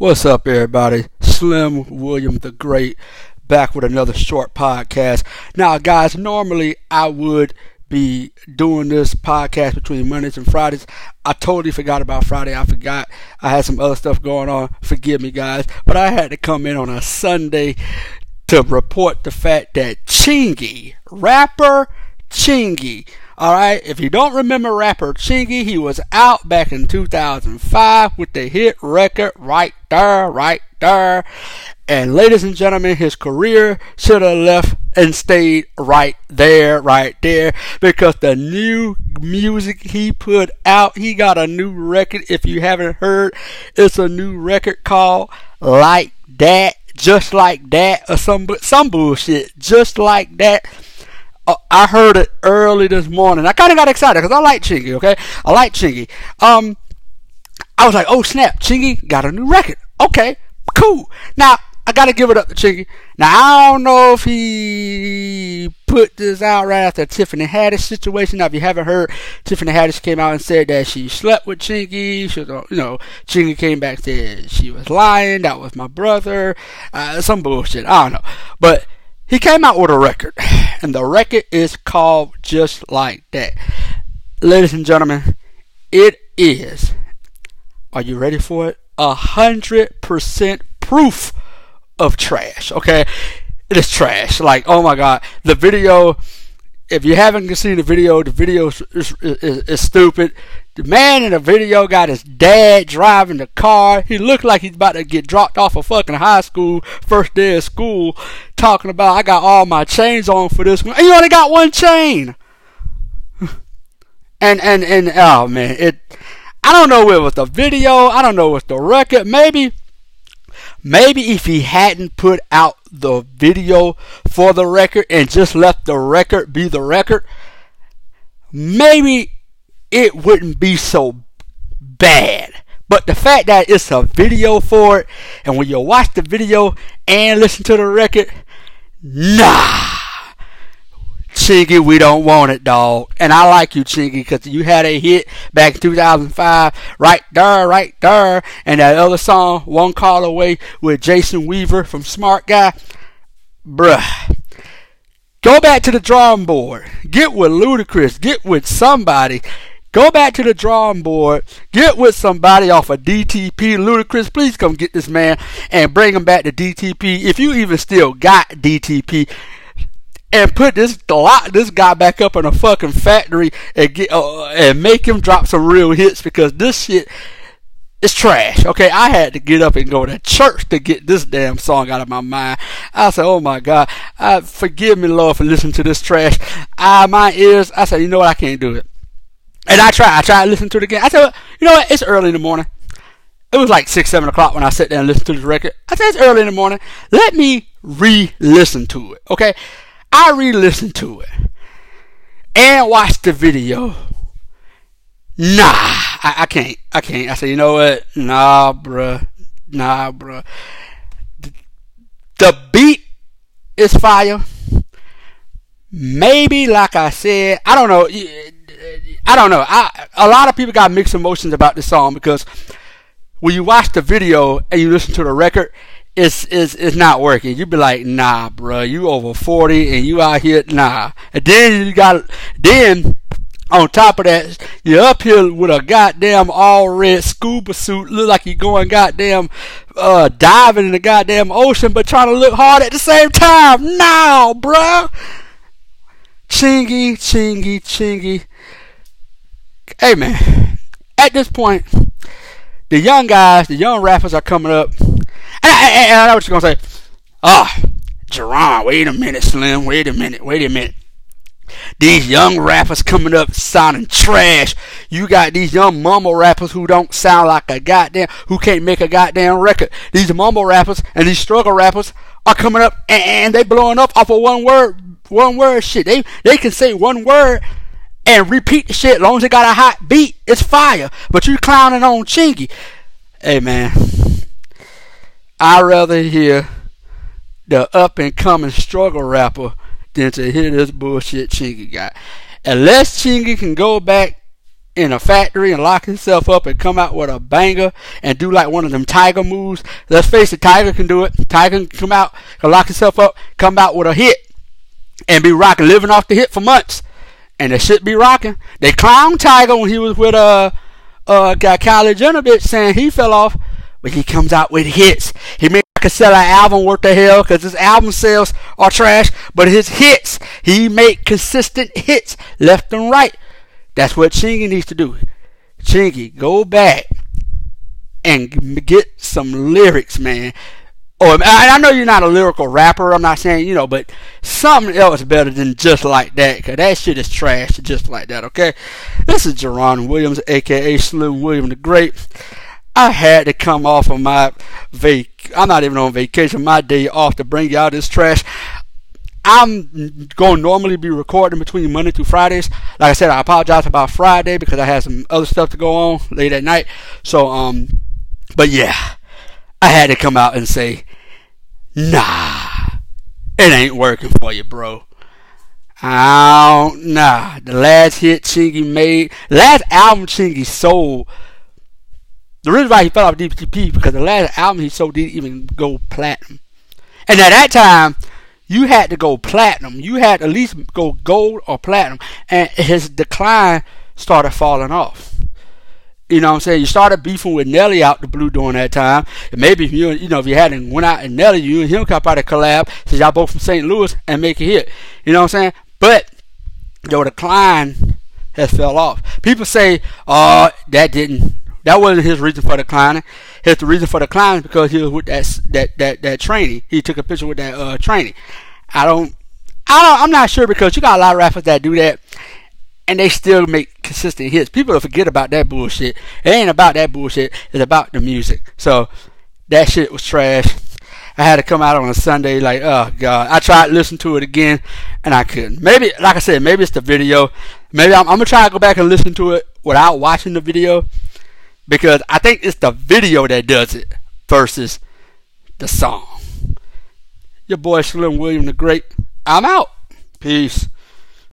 What's up, everybody? Slim William the Great back with another short podcast. Now, guys, normally I would be doing this podcast between Mondays and Fridays. I totally forgot about Friday. I forgot I had some other stuff going on. Forgive me, guys. But I had to come in on a Sunday to report the fact that Chingy, rapper Chingy, all right, if you don't remember rapper Chingy, he was out back in 2005 with the hit record Right There, Right There. And ladies and gentlemen, his career should have left and stayed right there, right there, because the new music he put out, he got a new record. If you haven't heard, it's a new record called Like That, Just Like That, or some, some bullshit, just like that uh, I heard it early this morning. I kind of got excited because I like Chingy, okay? I like Chingy. Um, I was like, oh snap, Chingy got a new record. Okay, cool. Now, I gotta give it up to Chingy. Now, I don't know if he put this out right after Tiffany Haddish situation. Now, if you haven't heard, Tiffany Haddish came out and said that she slept with Chingy. She was, you know, Chingy came back said she was lying. That was my brother. Uh, some bullshit. I don't know. But he came out with a record, and the record is called Just Like That. Ladies and gentlemen, it is, are you ready for it? A hundred percent proof of trash, okay? It is trash. Like, oh my god, the video if you haven't seen the video, the video is, is, is, is, stupid. The man in the video got his dad driving the car. He looked like he's about to get dropped off of fucking high school, first day of school, talking about I got all my chains on for this one. And you only got one chain. And and and oh man, it I don't know if it was the video, I don't know if it's the record, maybe maybe if he hadn't put out the video for the record and just let the record be the record, maybe it wouldn't be so bad. But the fact that it's a video for it, and when you watch the video and listen to the record, nah. Chingy, we don't want it, dog. And I like you, Chingy, because you had a hit back in 2005, right there, right there. And that other song, One Call Away, with Jason Weaver from Smart Guy. Bruh. Go back to the drawing board. Get with Ludacris. Get with somebody. Go back to the drawing board. Get with somebody off of DTP. Ludacris, please come get this man and bring him back to DTP. If you even still got DTP, and put this lock this guy back up in a fucking factory and get uh, and make him drop some real hits because this shit is trash. Okay, I had to get up and go to church to get this damn song out of my mind. I said, "Oh my God, forgive me, Lord, for listening to this trash." I my ears. I said, "You know what? I can't do it." And I tried. I tried to listen to it again. I said, "You know what? It's early in the morning." It was like six, seven o'clock when I sat down and listened to this record. I said, "It's early in the morning. Let me re-listen to it." Okay. I re-listened to it and watched the video. Nah, I, I, can't. I can't. I said, you know what? Nah, bruh. Nah, bruh. The, the beat is fire. Maybe, like I said, I don't know. I don't know. I, a lot of people got mixed emotions about this song because when you watch the video and you listen to the record, it's it's it's not working. You be like, nah, bro, you over forty and you out here, nah. And then you got then on top of that, you're up here with a goddamn all red scuba suit, look like you're going goddamn uh, diving in the goddamn ocean, but trying to look hard at the same time. Now, bro. Chingy, chingy, chingy. Hey man, at this point, the young guys, the young rappers are coming up and I, and I know what you're to say. Ah, oh, Jerron, wait a minute, Slim. Wait a minute. Wait a minute. These young rappers coming up sounding trash. You got these young mumble rappers who don't sound like a goddamn, who can't make a goddamn record. These mumble rappers and these struggle rappers are coming up and, and they blowing up off of one word, one word shit. They they can say one word and repeat the shit as long as they got a hot beat. It's fire. But you clowning on Chingy. Hey man. I'd rather hear the up and coming struggle rapper than to hear this bullshit Chingy got. Unless Chingy can go back in a factory and lock himself up and come out with a banger and do like one of them Tyga moves. Let's face it, Tyga can do it. Tyga can come out, can lock himself up, come out with a hit, and be rocking, living off the hit for months. And they should be rocking. They clowned Tyga when he was with uh uh guy Kylie Jenner bitch saying he fell off, but he comes out with hits. He may could sell an album worth the hell because his album sales are trash, but his hits, he make consistent hits left and right. That's what Chingy needs to do. Chingy, go back and get some lyrics, man. Oh, I know you're not a lyrical rapper. I'm not saying you know, but something else better than just like that. Cause that shit is trash, just like that. Okay, this is Jerron Williams, aka Slim William the Great. I had to come off of my vac. I'm not even on vacation. My day off to bring y'all this trash. I'm going to normally be recording between Monday through Fridays. Like I said, I apologize about Friday because I had some other stuff to go on late at night. So, um, but yeah, I had to come out and say, nah, it ain't working for you, bro. Oh, nah. The last hit Chingy made, last album Chingy sold. The reason why he fell off DTP because the last album he sold didn't even go platinum. And at that time, you had to go platinum. You had at least go gold or platinum. And his decline started falling off. You know what I'm saying? You started beefing with Nelly out the blue during that time. And maybe if you you know if you hadn't went out and Nelly, you and him could probably collab since y'all both from St. Louis and make a hit. You know what I'm saying? But your decline has fell off. People say, oh, that didn't that wasn't his reason for declining. His reason for declining is because he was with that that that that training. He took a picture with that uh training. I don't I don't I'm not sure because you got a lot of rappers that do that and they still make consistent hits. People forget about that bullshit. It ain't about that bullshit. It's about the music. So that shit was trash. I had to come out on a Sunday like, oh god. I tried to listen to it again and I couldn't. Maybe, like I said, maybe it's the video. Maybe I'm, I'm gonna try to go back and listen to it without watching the video because I think it's the video that does it versus the song. Your boy Slim William the Great. I'm out. Peace.